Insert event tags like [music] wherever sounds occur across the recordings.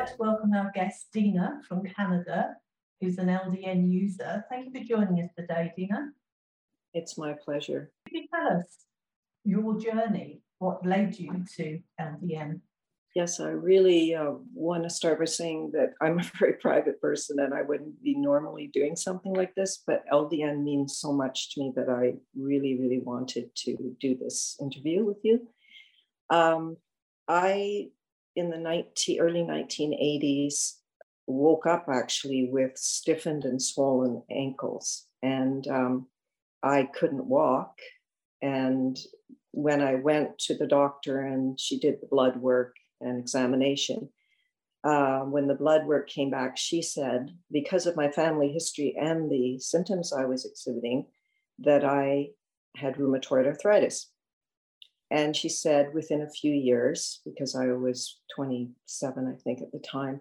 Like to welcome our guest, Dina from Canada, who's an LDN user. Thank you for joining us today, Dina. It's my pleasure. Can you tell us your journey, what led you to LDN? Yes, I really uh, want to start by saying that I'm a [laughs] very private person and I wouldn't be normally doing something like this, but LDN means so much to me that I really, really wanted to do this interview with you. Um, I, in the 19, early 1980s, woke up actually with stiffened and swollen ankles, and um, I couldn't walk. And when I went to the doctor and she did the blood work, and examination. Uh, when the blood work came back, she said, because of my family history and the symptoms I was exhibiting, that I had rheumatoid arthritis. And she said within a few years, because I was 27, I think at the time,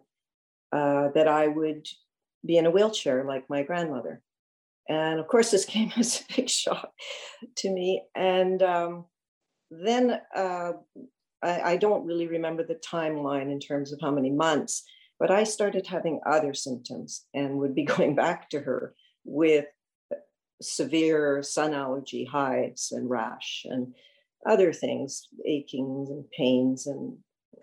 uh, that I would be in a wheelchair like my grandmother. And of course, this [laughs] came as a big shock to me. And um, then uh, I, I don't really remember the timeline in terms of how many months, but I started having other symptoms and would be [laughs] going back to her with severe sun allergy, hives, and rash, and other things, achings and pains, and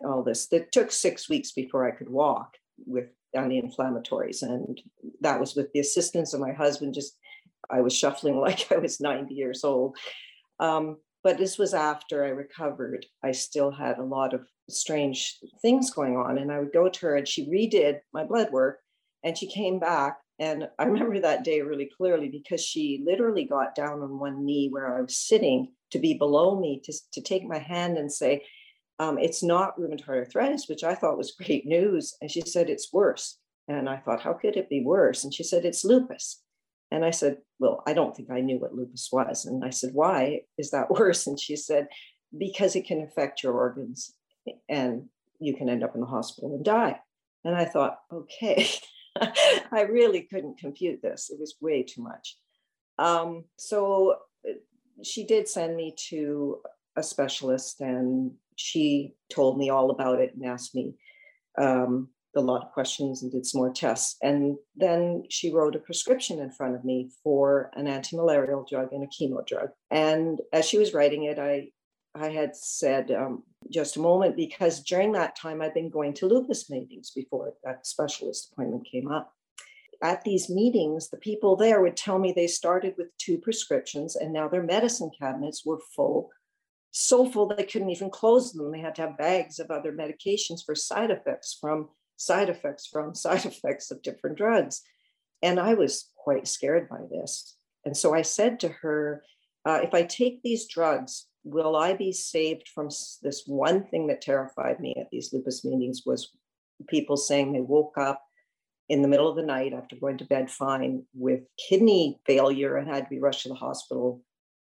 all this. It took six weeks before I could walk with anti-inflammatories, and that was with the assistance of my husband. Just I was shuffling [laughs] like I was 90 years old. Um, but this was after I recovered. I still had a lot of strange things going on. And I would go to her and she redid my blood work and she came back. And I remember that day really clearly because she literally got down on one knee where I was sitting to be below me to, to take my hand and say, um, It's not rheumatoid arthritis, which I thought was [laughs] great news. And she said, It's worse. And I thought, How could it be worse? And she said, It's lupus. And I said, Well, I don't think I knew what lupus was. And I said, Why is that [laughs] worse? And she said, Because it can affect your organs and you can end up in the hospital and die. And I thought, Okay, [laughs] I really couldn't compute this. It was way too much. Um, so uh, she did send me to a specialist and she told me all about it and asked me um, a lot of questions and did some more tests. And then she wrote a prescription in front of me for an anti-malarial drug and a chemo drug. And as she was writing it, I I had said um, just a moment because during that time I'd been going to lupus meetings before that specialist appointment came up. At these meetings, the people there would tell me they started with two prescriptions and now their medicine cabinets were full so full they couldn't even close them. They had to have bags of other medications for side effects from side effects from [laughs] side effects of different drugs. And I was quite scared by this. And so I said to her, uh, if I take these drugs, will I be saved from this one thing that terrified me at these lupus meetings was people saying they woke up in the middle of the night after going to bed fine with kidney failure and had to be rushed to the hospital,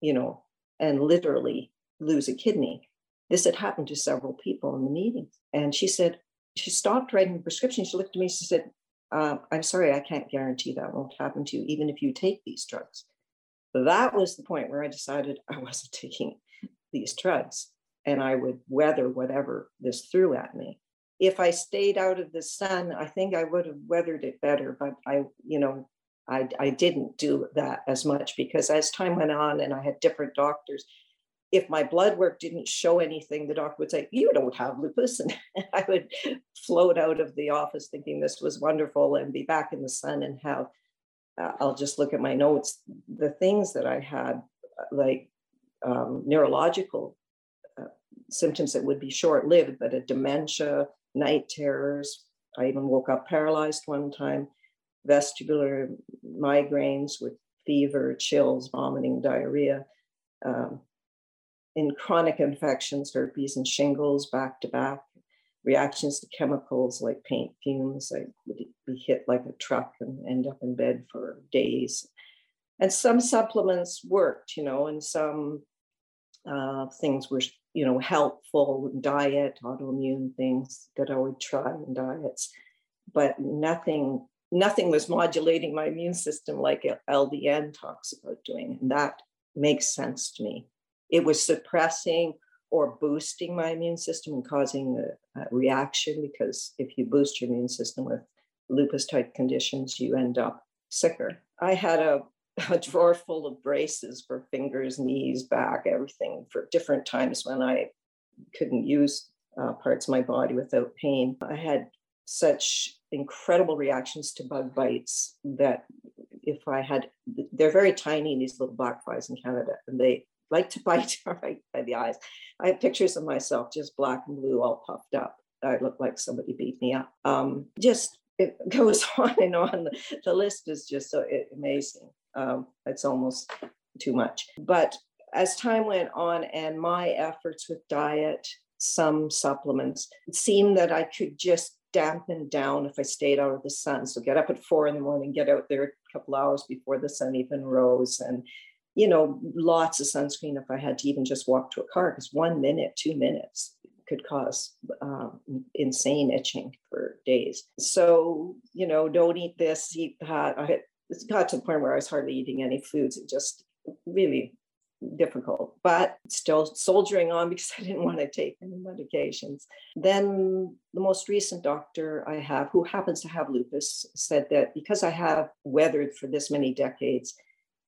you know, and literally lose a kidney. This had happened to several people in the meetings. And she said, she stopped writing the prescription. She looked at me. She said, uh, "I'm sorry, I can't guarantee that won't happen to you, even if you take these drugs." That was the point where I decided I wasn't [laughs] taking these drugs, and I would weather whatever this threw at me. If I stayed out of the sun, I think I would have weathered it better. But I, you know, I, I didn't do that as much because as time went on and I had different doctors, if my blood work didn't show anything, the doctor would say, You don't have lupus. [laughs] And I would float out of the office thinking this was wonderful and be back in the sun and have, uh, I'll just look at my notes, the things that I had, uh, like um, neurological uh, symptoms that would be short lived, but a dementia, night terrors. I even woke up paralyzed one time, vestibular migraines with fever, chills, vomiting, diarrhea. Um, in chronic infections, herpes and shingles back to back, reactions to chemicals like paint fumes. I would be hit like a truck and end up in bed for days. And some supplements worked, you know, and some uh, things were, you know, helpful. Diet, autoimmune things that I would try in diets, but nothing, nothing was modulating my immune system like LDN talks about doing, and that makes sense to me. It was suppressing or boosting my immune system and causing a, a reaction because if you boost your immune system with lupus type conditions, you end up sicker. I had a, a drawer full of braces for fingers, knees, back, everything for different times when I couldn't use uh, parts of my body without pain. I had such incredible reactions to bug bites that if I had, they're very tiny, these little black flies in Canada, and they like to [laughs] bite right by the eyes. I have pictures of myself just black and blue, all puffed up. I look like somebody beat me up. Um, just it [laughs] goes on and on. The list is just so amazing. Um, it's almost too much. But as time went on and my efforts with diet, some supplements, it seemed that I could just dampen down if I stayed out of the sun. So get up at four in the morning, get out there a couple hours before the sun even rose, and you know, lots of sunscreen if I had to even just walk to a car, because one minute, two minutes could cause um, insane itching for days. So, you know, don't eat this, eat that. I it got to the point where I was hardly eating any foods. It just really difficult, but still soldiering on [laughs] because I didn't want to take any medications. Then the most recent doctor I have, who happens to have lupus, said that because I have weathered for this many decades,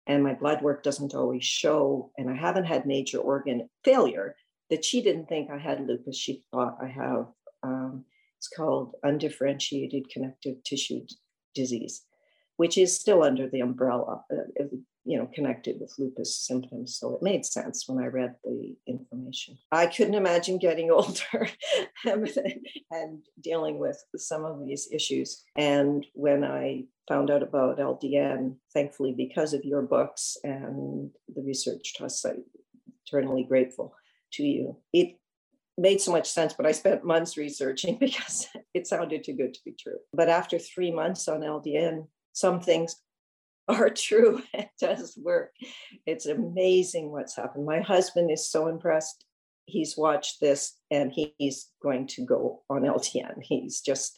and my blood work doesn't always show, and I haven't had major organ failure, that she didn't think I had lupus. She thought I have, um, it's called undifferentiated connective tissue disease, which is still under the umbrella, uh, you know, connected with lupus symptoms. So it made sense when I read the information. I couldn't imagine getting [laughs] older and dealing with some of these issues. And when I found out about LDN, thankfully, because of your books and the research trust, I'm eternally grateful to you. It made so much sense, but I spent months researching [laughs] because it sounded too good to be true. But after three months on LDN, some things [laughs] are true. [laughs] It does work. It's amazing what's happened. My husband is so impressed. He's watched this and he's going to go on LDN. He's just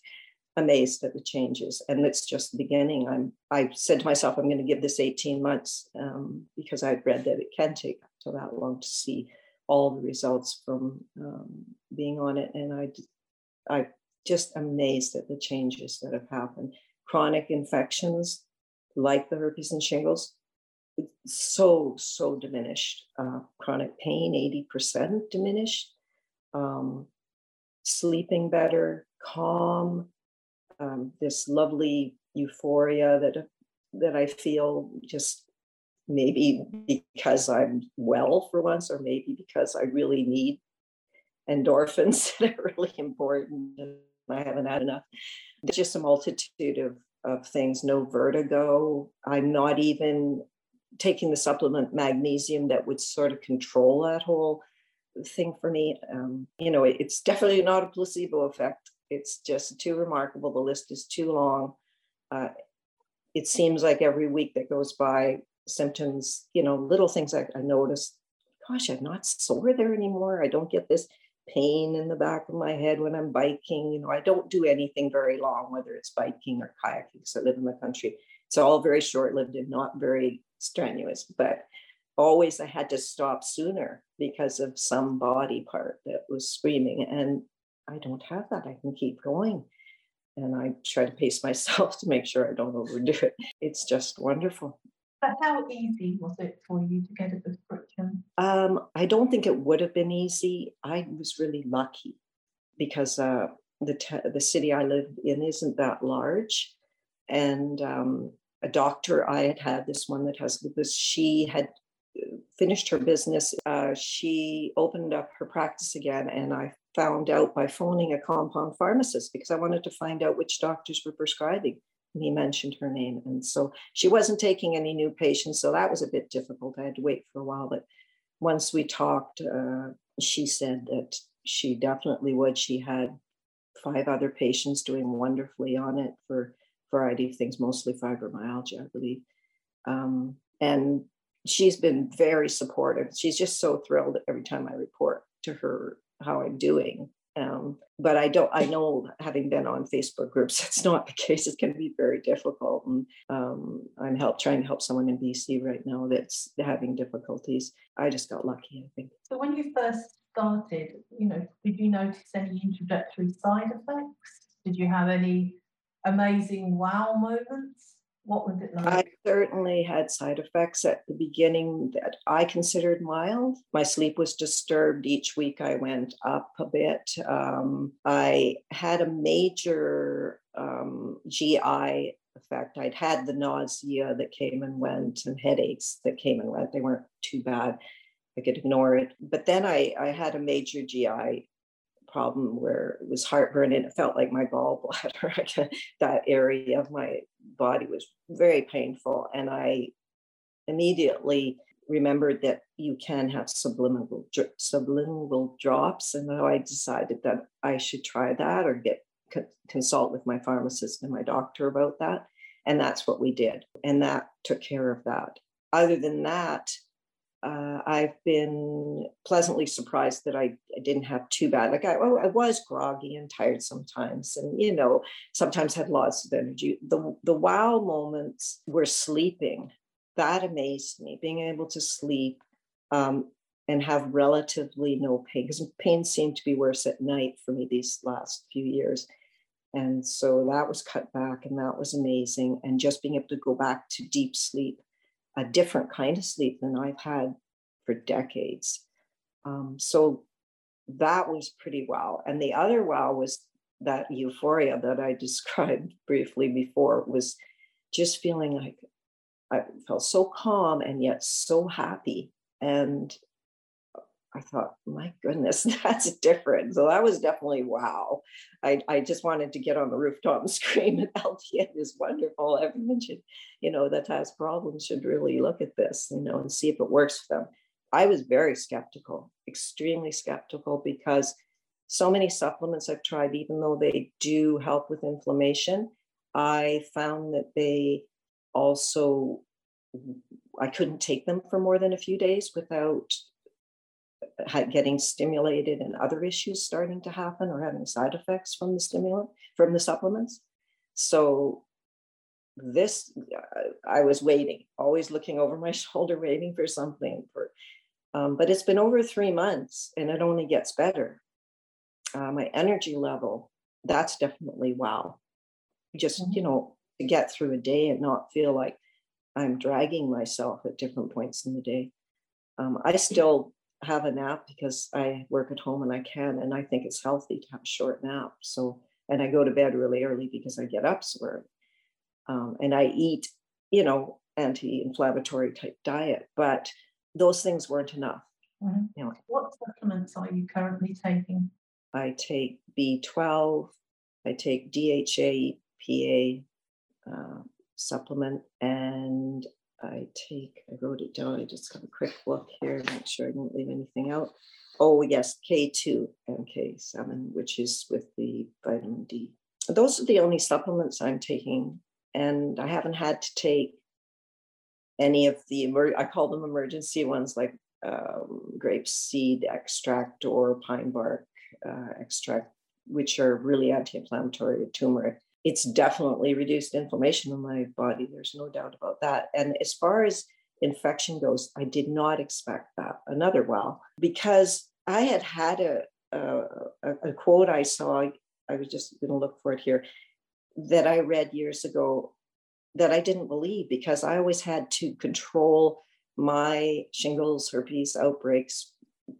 amazed at the changes and it's just the beginning i'm i said to myself i'm going to give this 18 months um, because i've read that it can take up to that long to see all the results from um, being on it and i i just amazed at the changes that have happened chronic infections like the herpes and shingles, so, so diminished. Uh, chronic pain, 80% diminished. Um, sleeping better, calm, um, this lovely euphoria that, that I feel just maybe because I'm well for once, or maybe because I really need endorphins [laughs] that are really important I haven't had enough. There's just a multitude of of things, no vertigo. I'm not even taking the supplement magnesium that would sort of control that whole thing for me. Um, you know, it, it's definitely not a placebo effect. It's just too remarkable. The list is too long. Uh, it seems like every week that goes by, symptoms, you know, little things I, I notice. Gosh, I'm not sore there anymore. I don't get this pain in the back of my head when I'm biking. You know, I don't do anything very long, whether it's biking or kayaking, because I live in the country. It's all very short lived and not very strenuous, but always I had to stop sooner because of some body part that was screaming. And I don't have that. I can keep going. And I try to pace [laughs] myself to make sure I don't overdo it. It's just wonderful. But how easy was it for you to get a prescription? Um, I don't think it would have been easy. I was really lucky because uh, the te- the city I live in isn't that large, and um, a doctor I had had this one that has lupus. She had uh, finished her business. Uh, she opened up her practice again, and I found out by phoning a compound pharmacist because I wanted to find out which doctors were prescribing he mentioned her name. And so she wasn't taking any new patients. So that was a bit difficult. I had to wait for a while. But once we talked, uh, she said that she definitely would. She had five other patients doing wonderfully on it for a variety of things, mostly fibromyalgia, I believe. Um, and she's been very supportive. She's just so thrilled every time I report to her how I'm doing. Um, but I don't. I know, having been on Facebook groups, [laughs] it's not the case. It can be very difficult, and um, I'm help trying to help someone in BC right now that's having difficulties. I just got lucky, I think. So when you first started, you know, did you notice any introductory side effects? Did you have any amazing wow moments? What was it like? I certainly had side effects at the beginning that I considered mild. My sleep was disturbed. Each week I went up a bit. Um, I had a major um, GI effect. I'd had the nausea that came and went and headaches that came and went. They weren't too bad. I could ignore it. But then I, I had a major GI problem where it was heartburn and it felt like my gallbladder. [laughs] that area of my body was very painful. And I immediately remembered that you can have subliminal sublingual drops. And so I decided that I should try that or get consult with my pharmacist and my doctor about that. And that's what we did. And that took care of that. Other than that, uh, I've been pleasantly surprised that I, I, didn't have too bad. Like I, oh, I was groggy and tired sometimes, and you know, sometimes had lots of energy. The the wow moments were sleeping. That amazed me, being able to sleep um, and have relatively no pain, because pain seemed to be worse at night for me these last few years. And so that was cut back, and that was amazing. And just being able to go back to deep sleep a different kind of sleep than I've had for decades. Um, so that was pretty well. And the other wow was that euphoria that I [laughs] described briefly before was just feeling like I felt so calm and yet so happy. And I thought, my goodness, [laughs] that's different. So that was definitely wow. I, I just wanted to get on the rooftop and [laughs] scream at LDN is wonderful. Everyone should, you know, that has problems should really look at this, you know, and see if it works for them. I was very skeptical, extremely skeptical because so many supplements I've tried, even though they do help with inflammation, I found that they also I couldn't take them for more than a few days without getting stimulated and other issues starting to happen or having side effects from the stimulant from the supplements. So this i was waiting always looking over my [laughs] shoulder waiting for something for um, but it's been over three months and it only gets better. Uh, my energy level that's definitely wow. Just mm-hmm. you know to get through a day and not feel like i'm dragging myself at different points in the day. Um, i still have a nap because I work at home and I can, and I think it's healthy to have a short nap. So, and I go to bed really early because I get up so early. Um, and I eat, you know, anti-inflammatory type diet, but those things weren't enough. Mm-hmm. You know, what supplements are you currently taking? I take B12, I take DHA, PA uh, supplement, and I take, I wrote it down. I just have a quick look here, make sure I didn't leave anything out. Oh, yes, K2 and K7, which is with the vitamin D. Those are the only supplements I'm taking. And I haven't had to take any of the, emer- I call them emergency ones like um, grape seed extract or pine bark uh, extract, which are really anti inflammatory turmeric it's definitely reduced inflammation in my body. There's no doubt about that. And as far as infection goes, I did not expect that. Another well, because I had had a, a, a quote I saw, I was just going to look for it here, that I read years ago that I didn't believe because I always had to control my shingles, herpes outbreaks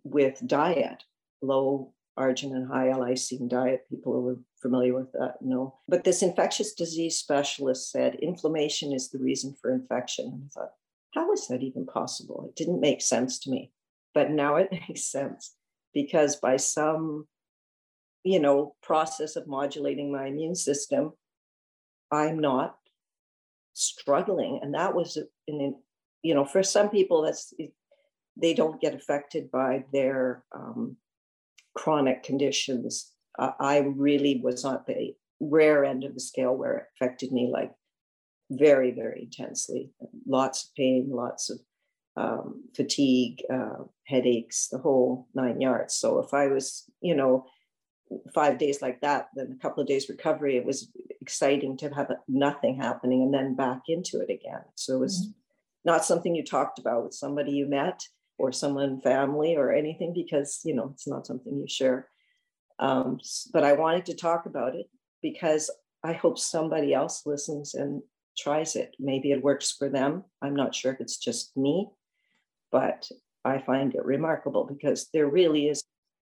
with diet, low arginine high lysine diet. People who are familiar with that no. But this infectious disease specialist said inflammation is the reason for infection. And I thought, how is that even possible? It didn't make sense to me. But now it [laughs] makes sense because by some, you know, process of modulating my immune system, I'm not struggling. And that was an, you know, for some people, that's they don't get affected by their um, chronic conditions uh, I really was on the rare end of the scale where it affected me like very, very intensely. Lots of pain, lots of um, fatigue, uh, headaches, the whole nine yards. So if I was, you know, five days like that, then a couple of days recovery, it was exciting to have nothing happening and then back into it again. So it was mm-hmm. not something you talked about with somebody you met or someone family or anything because you know it's not something you share. Um, but I wanted to talk about it because I hope somebody else listens and tries it. Maybe it works for them. I'm not sure if it's just me, but I find it remarkable because there really is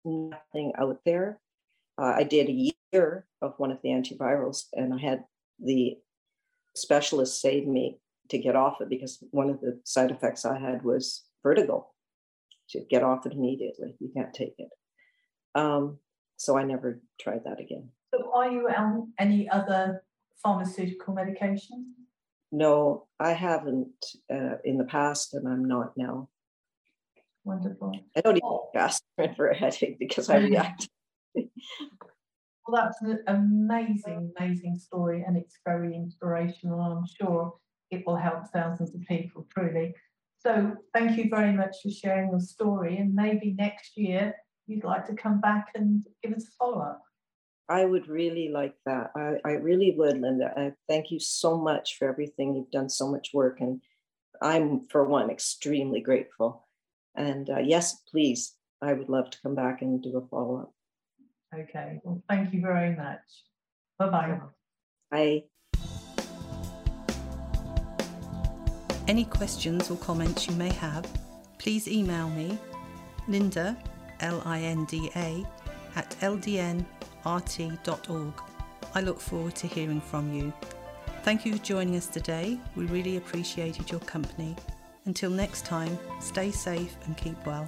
nothing out there uh, I did a year of one of the antivirals, and I had the specialist save me to get off it because one of the side effects I had was vertigo. To get off it immediately, you can't take it. Um, so I never tried that again. So, are you on any other pharmaceutical medication? No, I haven't uh, in the past, and I'm not now. Wonderful. I don't even oh. aspirin [laughs] for a headache because I [laughs] react well, that's an amazing, amazing story, and it's very inspirational. I'm sure it will help thousands of people, truly. So, thank you very much for sharing your story. And maybe next year you'd like to come back and give us a follow up. I would really like that. I, I really would, Linda. I thank you so much for everything. You've done so much work, and I'm, for one, extremely grateful. And uh, yes, please, I would love to come back and do a follow up. Okay, well, thank you very much. Bye-bye. Bye. Any questions or comments you may have, please email me, Linda, L I N D A, at ldnrt.org. I look forward to hearing from you. Thank you for joining us today. We really appreciated your company. Until next time, stay safe and keep well.